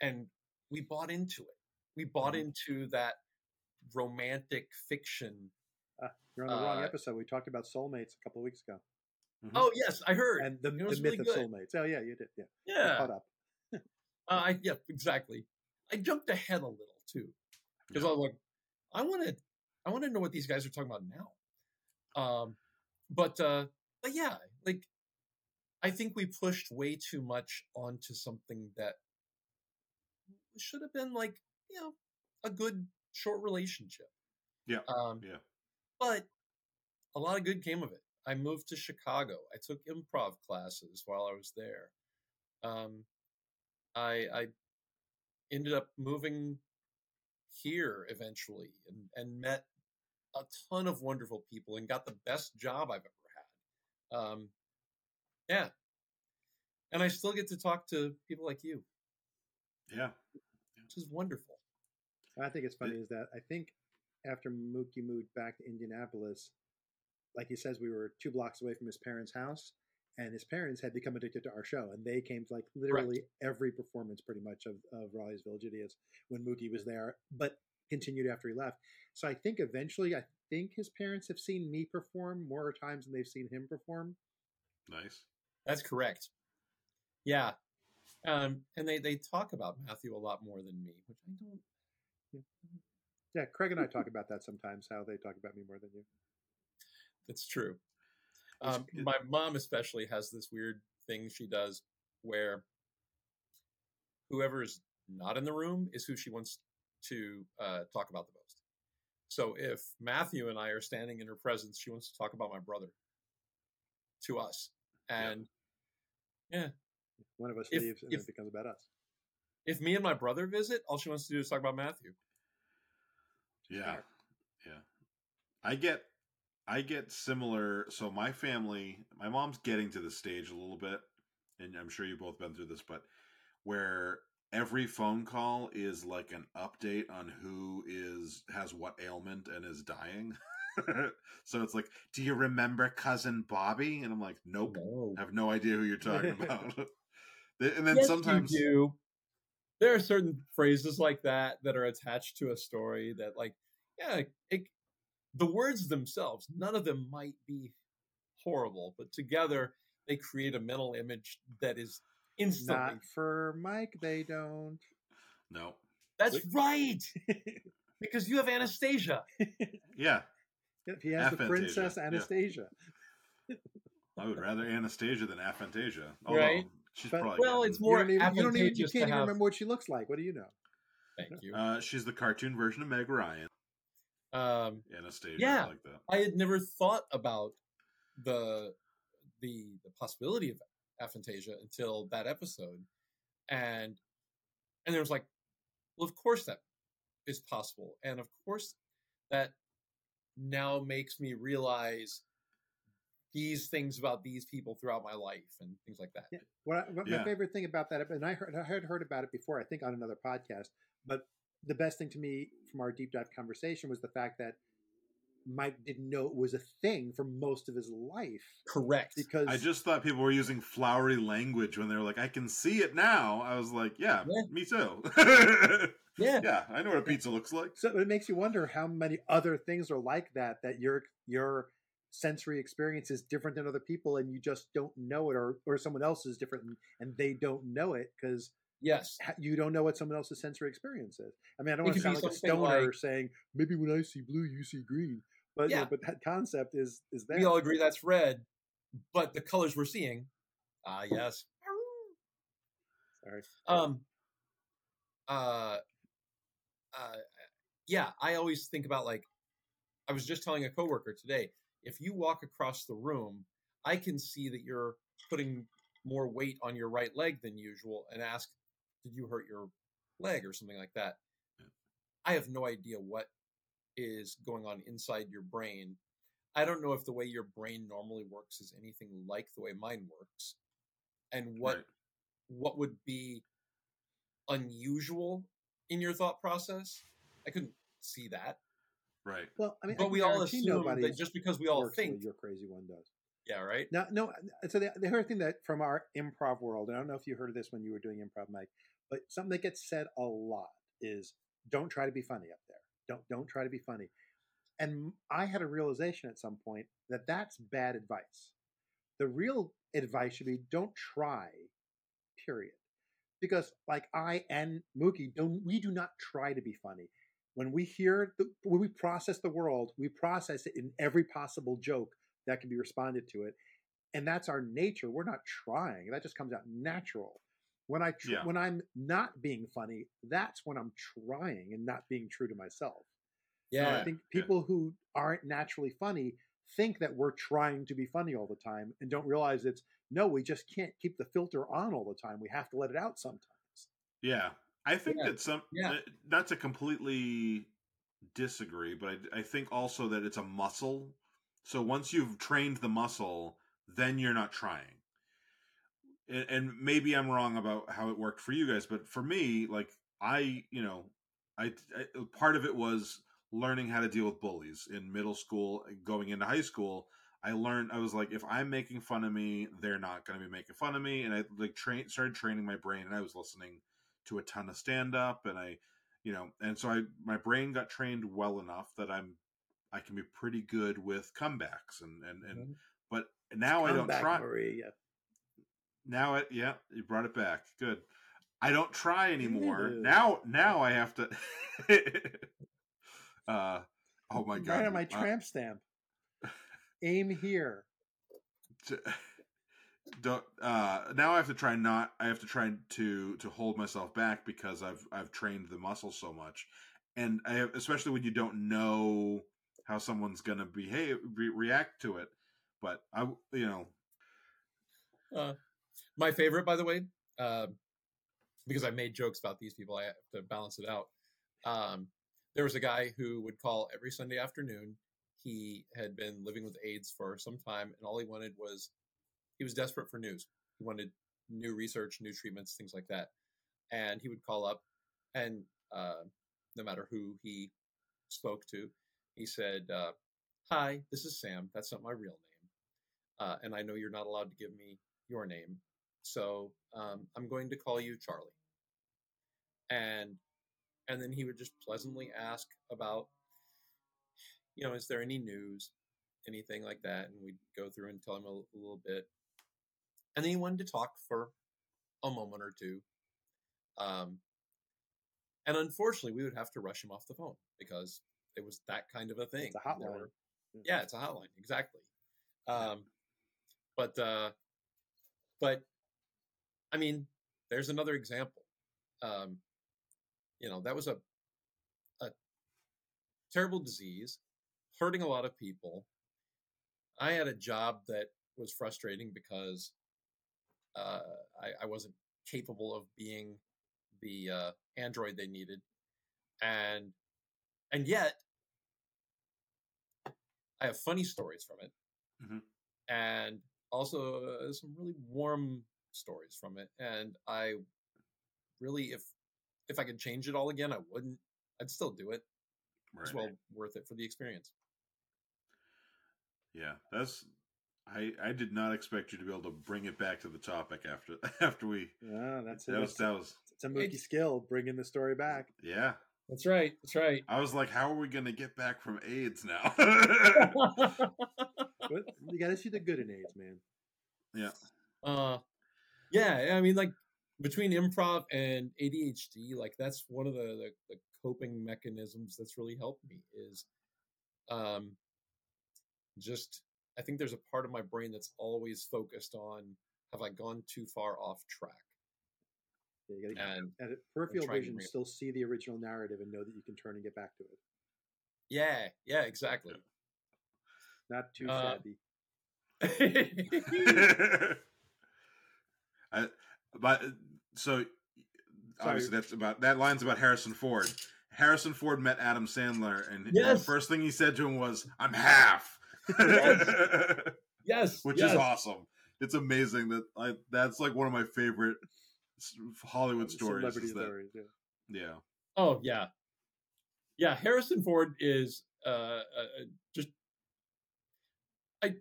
And we bought into it. We bought Mhm. into that romantic fiction. You're on the wrong Uh, episode. We talked about soulmates a couple of weeks ago, Mhm. Oh yes, I heard. and the, the myth really of good. soulmates. Oh yeah, you did. Yeah, yeah, caught up. uh, I yeah, exactly. I jumped ahead a little too because I was like, I want to, I want to know what these guys are talking about now. Um, but uh, but yeah, like I think we pushed way too much onto something that should have been like you know a good short relationship. Yeah, Um, yeah. but a lot of good came of it. I moved to Chicago. I took improv classes while I was there. Um, I I ended up moving here eventually and, and met a ton of wonderful people and got the best job I've ever had. Um, yeah. And I still get to talk to people like you, Yeah. which is wonderful. I think it's funny is that I think after Mookie moved back to Indianapolis, like he says, we were two blocks away from his parents' house, and his parents had become addicted to our show, and they came to like literally every performance, pretty much of, of Raleigh's Village Idiots when Mookie was there, but continued after he left. So I think eventually, I think his parents have seen me perform more times than they've seen him perform. Nice. That's correct. Yeah. Um, and they, they talk about Matthew a lot more than me, which I don't. Yeah, Craig and I talk about that sometimes. How they talk about me more than you. That's true. Um, my mom especially has this weird thing she does where whoever is not in the room is who she wants to uh, talk about the most. So if Matthew and I are standing in her presence, she wants to talk about my brother to us. And yeah. And One of us If- leaves, and if- it becomes about us. if me and my brother visit, all she wants to do is talk about Matthew. Yeah. Yeah. I get I get similar. So my family, my mom's getting to the stage a little bit, and I'm sure you've both been through this, but where every phone call is like an update on who is has what ailment and is dying. so it's like, do you remember cousin Bobby? And I'm like, nope, No. I have no idea who you're talking about. and then Yes, sometimes, you. There are certain phrases like that that are attached to a story that, like, yeah, it, the words themselves, none of them might be horrible, but together they create a mental image that is instantly. Not for Mike, they don't. no, That's right, because you have Anastasia. yeah, If he has the Aphantasia, princess yeah. Anastasia. I would rather Anastasia than Aphantasia. Right. She's But- probably Well, it's more you don't even, you, don't even, you can't even have. remember what she looks like. What do you know? Thank you. Uh, she's the cartoon version of Meg Ryan. Um, Anastasia, Yeah. I like that. I had never thought about the the the possibility of aphantasia until that episode, and and there was like, well, of course that is possible, and of course that now makes me realize these things about these people throughout my life and things like that. Yeah. What, I, what Yeah. my favorite thing about that, and I heard I had heard about it before, I think on another podcast. But the best thing to me from our deep dive conversation was the fact that Mike didn't know it was a thing for most of his life Correct. because I just thought people were using flowery language when they were like, "I can see it now." I was like, "Yeah, Yeah. me too." yeah. yeah, I know what a pizza looks like. so it makes you wonder how many other things are like that that your your sensory experience is different than other people and you just don't know it or or someone else is different and, and they don't know it because Yes. you don't know what someone else's sensory experience is. I mean, I don't It want to sound like a stoner like- saying maybe when I see blue, you see green. But yeah, but that concept is is there. We all agree that's red, but the colors we're seeing, ah, yes. Sorry. Um. Uh. Uh. Yeah, I always think about like, I was just telling a coworker today. If you walk across the room, I can see that you're putting more weight on your right leg than usual, and ask, "Did you hurt your leg or something like that?" I have no idea what is going on inside your brain. I don't know if the way your brain normally works is anything like the way mine works, and what Right. what would be unusual in your thought process. I couldn't see that, Right. Well, I mean, but can we all assume that just because we all works the way think, your crazy one does. Yeah, right. Now, no. So the, the other thing that from our improv world, and I don't know if you heard of this when you were doing improv, Mike, but something that gets said a lot is don't try to be funny up there. Don't don't try to be funny. And I had a realization at some point that that's bad advice. The real advice should be don't try. Period. Because like I and Mookie don't we do not try to be funny. When we hear the when we process the world, we process it in every possible joke that can be responded to it and that's our nature we're not trying that just comes out natural when i tr- Yeah. when i'm not being funny that's when i'm trying and not being true to myself And Yeah, i think yeah. people who aren't naturally funny think that we're trying to be funny all the time and don't realize it's no we just can't keep the filter on all the time we have to let it out sometimes Yeah, I think Yeah. that some Yeah. not to completely disagree, but I, I think also that it's a muscle. So once you've trained the muscle, then you're not trying. And, and maybe I'm wrong about how it worked for you guys, but for me, like I, you know, I, I uh, part of it was learning how to deal with bullies in middle school, uh, going into high school. I learned I was like, if I'm making fun of me, they're not going to be making fun of me, and I like train started training my brain, and I was listening to a ton of stand up, and I, you know, and so I my brain got trained well enough that I'm I can be pretty good with comebacks, and and and Mhm. but now I don't back, try Marie. Yeah. now it yeah you brought it back good i don't try anymore now now i have to uh oh my god right on my Uh, tramp stamp aim here don't uh now i have to try not i have to try to to hold myself back because i've i've trained the muscle so much and i have, especially when you don't know how someone's gonna behave re- react to it but i you know Uh, my favorite, by the way, uh, because I made jokes about these people, I have to balance it out. Um, there was a guy who would call every Sunday afternoon. he had been living with AIDS for some time, and all he wanted was he was desperate for news. He wanted new research, new treatments, things like that. And he would call up, and uh, no matter who he spoke to, he said, uh, "Hi, this is Sam. That's not my real name, uh, and I know you're not allowed to give me your name, so um, I'm going to call you Charlie." And and then he would just pleasantly ask about, you know, is there any news, anything like that, and we'd go through and tell him a, a little bit, and then he wanted to talk for a moment or two. Um, and unfortunately, we would have to rush him off the phone because it was that kind of a thing. It's a hotline. Were- yeah, it's a hotline, exactly. Um, but uh, but I mean, there's another example. Um, you know, that was a a terrible disease, hurting a lot of people. I had a job that was frustrating because uh, I, I wasn't capable of being the uh, android they needed, and and yet I have funny stories from it, Mhm. and also uh, some really warm stories from it. And I really, if if I could change it all again, I wouldn't. I'd still do it. It's well worth it for the experience. Yeah, that's. I I did not expect you to be able to bring it back to the topic after after we. Yeah, that's it. That was It's, that was it's a Mookie It's- skill, bringing the story back. yeah. That's right. That's right. I was like, how are we gonna get back from AIDS now? But you got to see the good in AIDS, man. yeah. uh, yeah. I mean, like between improv and ADHD, like that's one of the, the the coping mechanisms that's really helped me is, um, just I think there's a part of my brain that's always focused on have I gone too far off track, Yeah, you got to and at peripheral vision re- still see the original narrative and know that you can turn and get back to it. yeah, yeah, exactly. Not too Uh, shabby. I, but so obviously that's about that line's about Harrison Ford. Harrison Ford met Adam Sandler, and the first thing he said to him was, "I'm half," yes, which yes. is awesome. It's amazing that I, that's like one of my favorite s- Hollywood stories. Celebrity is that- stories. Yeah. yeah, Oh yeah, yeah. Harrison Ford is uh, uh uh, just. I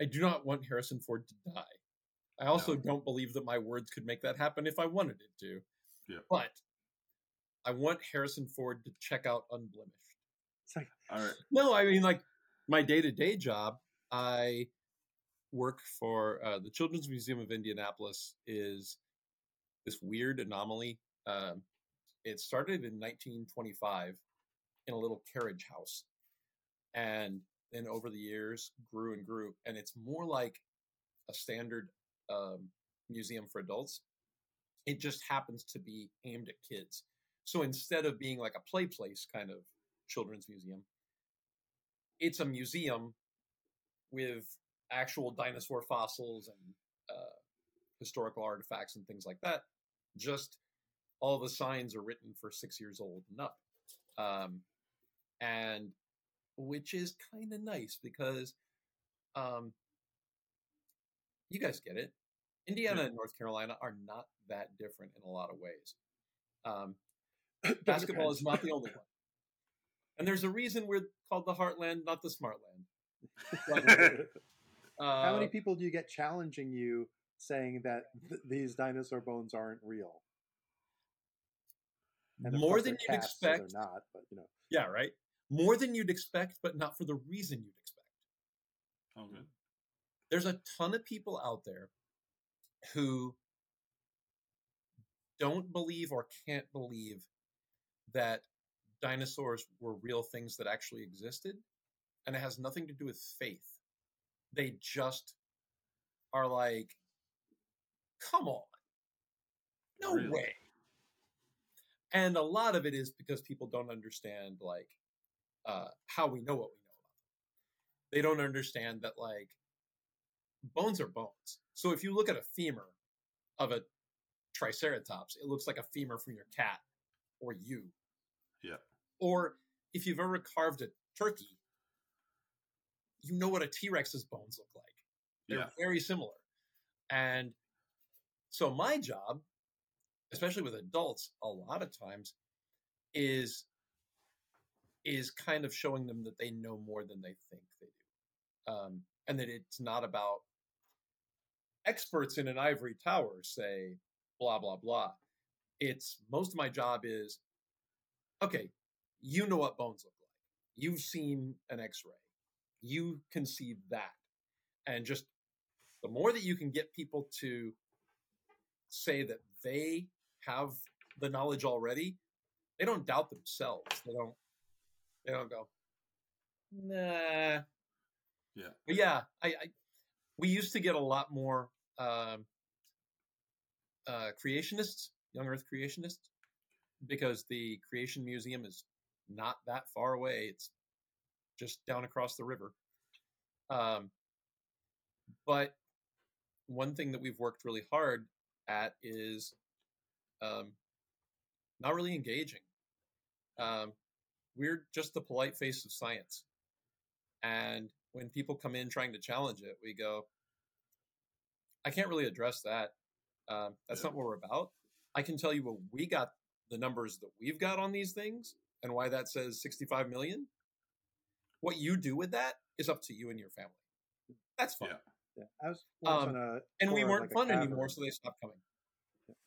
I do not want Harrison Ford to die. I also No. don't believe that my words could make that happen if I wanted it to. Yeah. But I want Harrison Ford to check out unblemished. It's like all right. No, I mean like my day to day job. I work for uh, the Children's Museum of Indianapolis. Is this weird anomaly? Um, it started in 1925 in a little carriage house, and then over the years grew and grew, and it's more like a standard um, museum for adults. It just happens to be aimed at kids. So instead of being like a play place kind of children's museum, it's a museum with actual dinosaur fossils and uh, historical artifacts and things like that. Just all the signs are written for six years old and up, um, and which is kind of nice because um, you guys get it. Indiana and North Carolina are not that different in a lot of ways. Um, basketball is not the only one. And there's a reason we're called the Heartland, not the Smartland. Uh, How many people do you get challenging you saying that th- these dinosaur bones aren't real? And more than you'd cast, so they're expect. not, but you know. Yeah, right. More than you'd expect, but not for the reason you'd expect. Oh, good. There's a ton of people out there who don't believe or can't believe that dinosaurs were real things that actually existed, and it has nothing to do with faith. They just are like, come on, no Really? way. And a lot of it is because people don't understand like uh, how we know what we know about them. They don't understand that like bones are bones. So if you look at a femur of a triceratops, it looks like a femur from your cat or you. Yeah. Or if you've ever carved a turkey, you know what a T-Rex's bones look like. They're Yeah. very similar. And so my job, especially with adults, a lot of times is is kind of showing them that they know more than they think they do. Um, and that it's not about experts in an ivory tower say blah blah blah. It's most of my job is okay, you know what bones look like. You've seen an x-ray. You can see that. And just the more that you can get people to say that they have the knowledge already, they don't doubt themselves. They don't they don't go, nah. Yeah. But yeah, I, I we used to get a lot more um uh creationists, young earth creationists, because the creation museum is not that far away. It's just down across the river. Um, but one thing that we've worked really hard at is um, not really engaging. Um, we're just the polite face of science. And when people come in trying to challenge it, we go, I can't really address that. Um, that's Yeah. not what we're about. I can tell you what we got, the numbers that we've got on these things, and why that says 65 million. What you do with that is up to you and your family. That's fine. Yeah. Yeah, I was Um, on a And we weren't like, fun anymore, so they stopped coming.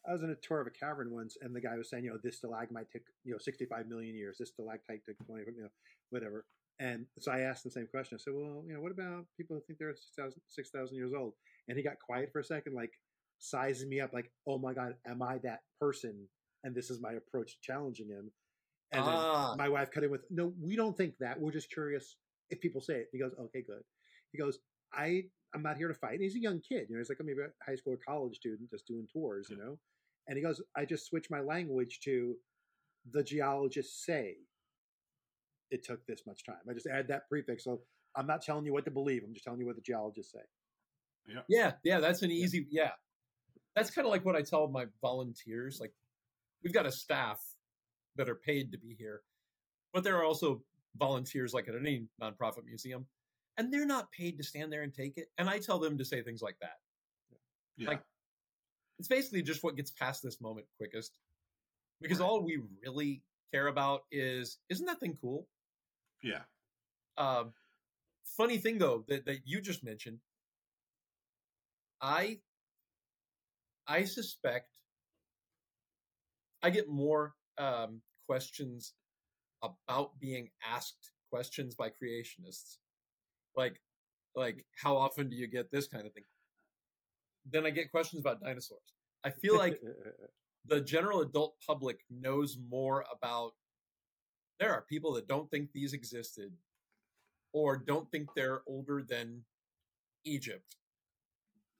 I was in a tour of a cavern once, and the guy was saying, you know, this stalagmite took, you know, 65 million years. This stalactite took 20, you know, whatever. And so I asked the same question. I said, well, you know, what about people who think they're 6,000 6,000 years old? And he got quiet for a second, like sizing me up, like, oh my God, am I that person? And this is my approach to challenging him. And Ah. my wife cut in with, no, we don't think that. We're just curious if people say it. He goes, okay, good. He goes, I, I'm not here to fight. And he's a young kid, you know, he's like maybe a high school or college student just doing tours, you know. And he goes, I just switched my language to the geologists say it took this much time. I just add that prefix. So I'm not telling you what to believe. I'm just telling you what the geologists say. Yeah, yeah, that's an easy. Yeah, that's kind of like what I tell my volunteers. Like, we've got a staff that are paid to be here, but there are also volunteers, like at any nonprofit museum, and they're not paid to stand there and take it. And I tell them to say things like that. Yeah. Like- It's basically just what gets past this moment quickest, because Right. all we really care about is isn't that thing cool? yeah. Um, funny thing though that, that you just mentioned, I I suspect I get more um, questions about being asked questions by creationists, like like how often do you get this kind of thing? Then I get questions about dinosaurs. I feel like the general adult public knows more about there are people that don't think these existed or don't think they're older than Egypt.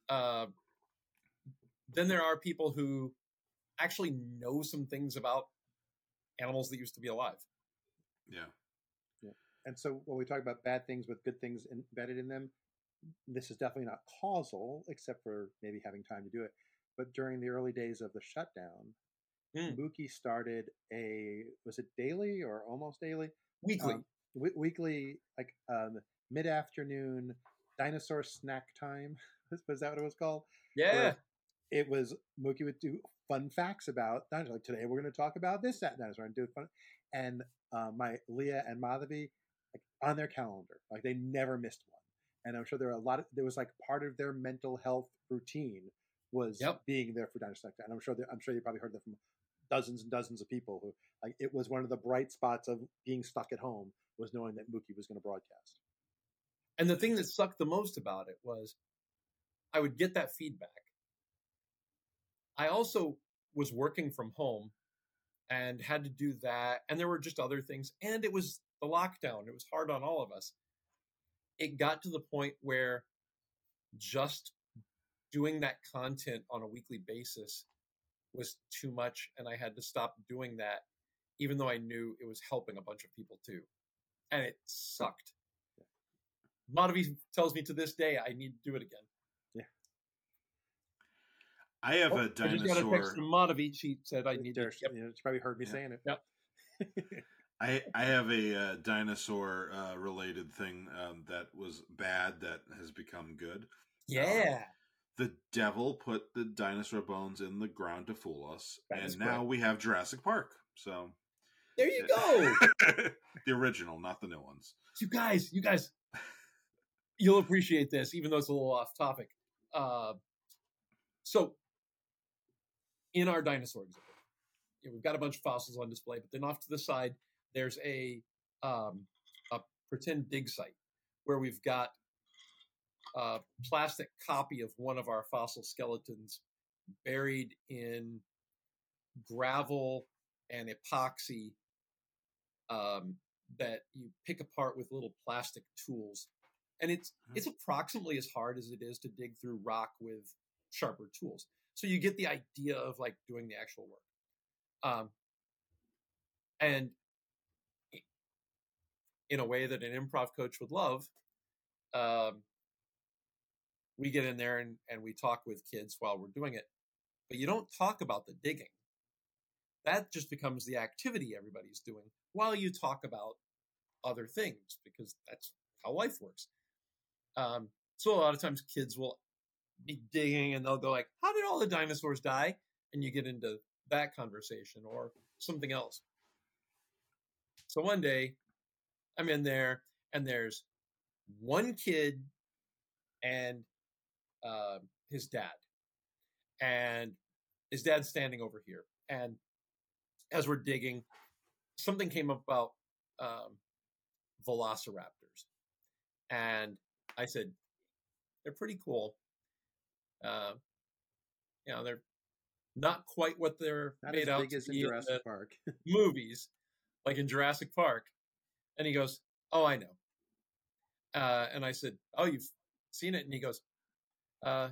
Uh, then there are people who actually know some things about animals that used to be alive. Yeah. And so when we talk about bad things with good things embedded in them, this is definitely not causal, except for maybe having time to do it. But during the early days of the shutdown, Hmm. Mookie started a was it daily or almost daily Weekly. um, w- weekly like um, mid afternoon dinosaur snack time was, was that what it was called? yeah. where it was Mookie would do fun facts about dinosaurs. Like today, we're going to talk about this that dinosaur and do fun. And uh, my Leah and Madhavi, like on their calendar, like they never missed one. And I'm sure there are a lot of there was like part of their mental health routine was Yep. being there for dinosaur. Snack And I'm sure that, I'm sure you probably heard that from dozens and dozens of people who like it was one of the bright spots of being stuck at home was knowing that Mookie was going to broadcast. And the thing that sucked the most about it was I would get that feedback. I also was working from home and had to do that. And there were just other things. And it was the lockdown. It was hard on all of us. It got to the point where just doing that content on a weekly basis was too much. And I had to stop doing that, even though I knew it was helping a bunch of people too. And it sucked. Madhavi tells me to this day I need to do it again. Yeah. I have Oh, a I just got a text dinosaur. from Madhavi. She said I need to. Yep. you probably heard me Yeah. saying it. Yep. I I have a uh, dinosaur uh, related thing um, that was bad that has become good. Yeah. The devil put the dinosaur bones in the ground to fool us, That and now we have Jurassic Park. So There you go. the original, not the new ones. you guys, you guys, you'll appreciate this, even though it's a little off topic. Uh, so, in our dinosaur exhibit, you know, we've got a bunch of fossils on display, but then off to the side, there's a um, a pretend dig site where we've got a plastic copy of one of our fossil skeletons buried in gravel and epoxy um, that you pick apart with little plastic tools, and it's Mhm. it's approximately as hard as it is to dig through rock with sharper tools. So you get the idea of like doing the actual work, um, and in a way that an improv coach would love. Um, we get in there and, and we talk with kids while we're doing it, but you don't talk about the digging that just becomes the activity everybody's doing while you talk about other things because that's how life works. Um, so a lot of times kids will be digging and they'll go like, "How did all the dinosaurs die?" And you get into that conversation or something else. So one day, I'm in there and there's one kid and uh, his dad, and his dad's standing over here, and as we're digging, something came up about um, velociraptors, and I said they're pretty cool. Uh, you know, they're not quite what they're Not made as out big to as in be in Jurassic the Park. movies, like in Jurassic Park. And he goes, "Oh, I know." Uh, and I said, "Oh, you've seen it?" And he goes, uh,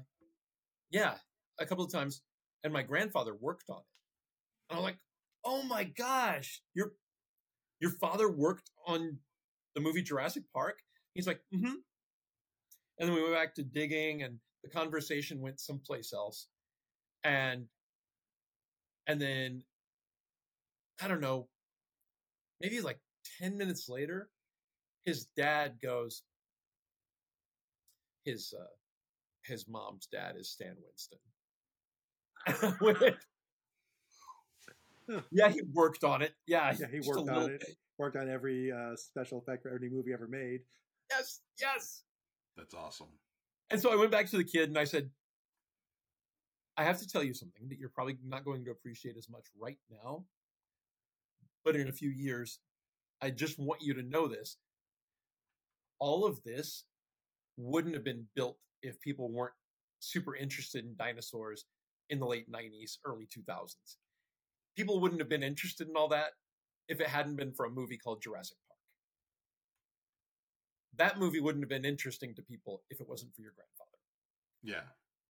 "Yeah, a couple of times." And my grandfather worked on it. And I'm like, "Oh my gosh, your your father worked on the movie Jurassic Park?" He's like, "Mm-hmm." And then we went back to digging, and the conversation went someplace else. And and then I don't know, maybe like 10 minutes later, his dad goes, his, uh, his mom's dad is Stan Winston. yeah, he worked on it. Yeah, Yeah, he worked on it. bit. Worked on every uh, special effect for every movie ever made. Yes, yes. That's awesome. And so I went back to the kid and I said, I have to tell you something that you're probably not going to appreciate as much right now. But in a few years, I just want you to know this. All of this wouldn't have been built if people weren't super interested in dinosaurs in the late 90s, early 2000s. People wouldn't have been interested in all that if it hadn't been for a movie called Jurassic Park. That movie wouldn't have been interesting to people if it wasn't for your grandfather Yeah.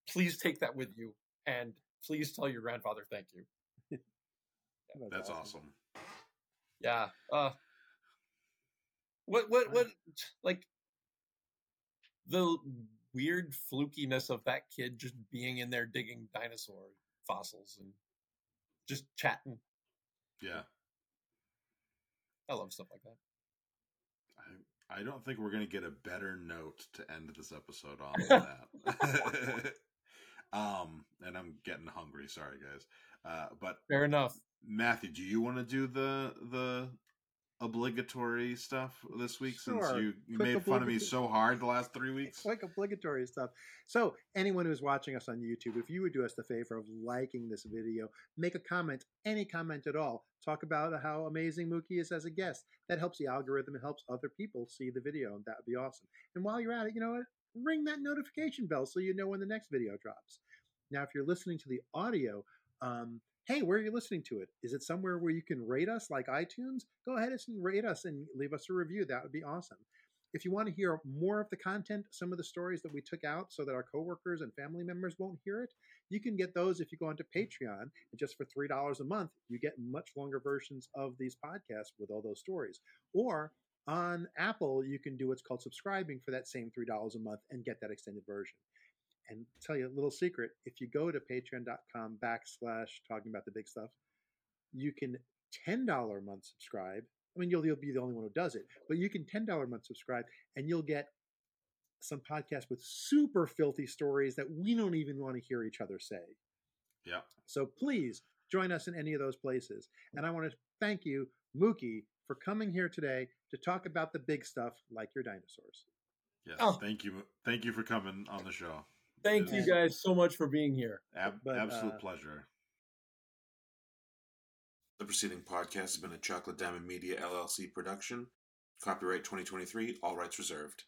please take that with you and please tell your grandfather thank you. That's awesome. Yeah. Uh what what what like the weird flukiness of that kid just being in there digging dinosaur fossils and just chatting. Yeah. I love stuff like that. I I don't think we're gonna get a better note to end this episode on than that. um, and I'm getting hungry. Sorry, guys. Uh, but Fair enough. Matthew, do you want to do the the obligatory stuff this week since you, you Quick made fun of me so hard the last three weeks? like obligatory stuff. So, anyone who's watching us on YouTube, if you would do us the favor of liking this video, make a comment, any comment at all. Talk about how amazing Mookie is as a guest. That helps the algorithm. It helps other people see the video, and that would be awesome. And while you're at it, you know what? Ring that notification bell so you know when the next video drops. Now, if you're listening to the audio, um, hey, where are you listening to it? Is it somewhere where you can rate us, like iTunes? Go ahead and rate us and leave us a review. That would be awesome. If you want to hear more of the content, some of the stories that we took out so that our coworkers and family members won't hear it, you can get those if you go onto Patreon. And just for $3 a month, you get much longer versions of these podcasts with all those stories. Or on Apple, you can do what's called subscribing for that same $3 a month and get that extended version. And tell you a little secret if you go to patreon.com backslash talking about the big stuff, you can $10 a month subscribe I mean, you'll, you'll be the only one who does it, but you can $10 a month subscribe and you'll get some podcasts with super filthy stories that we don't even want to hear each other say. Yeah. So please join us in any of those places. And I want to thank you, Mookie, for coming here today to talk about the big stuff like your dinosaurs. Yes. Oh. Thank you. Thank you for coming on the show. Thank you guys so much for being here. Ab- But, absolute uh, pleasure. The preceding podcast has been a Chocolate Diamond Media LLC production. Copyright 2023, all rights reserved.